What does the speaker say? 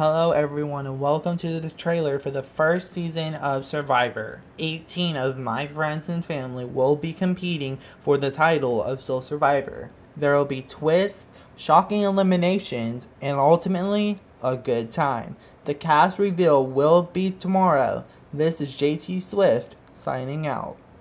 Hello, everyone, and welcome to the trailer for the first season of Survivor. 18 of my friends and family will be competing for the title of Sole Survivor. There will be twists, shocking eliminations, and ultimately, a good time. The cast reveal will be tomorrow. This is JT Swift signing out.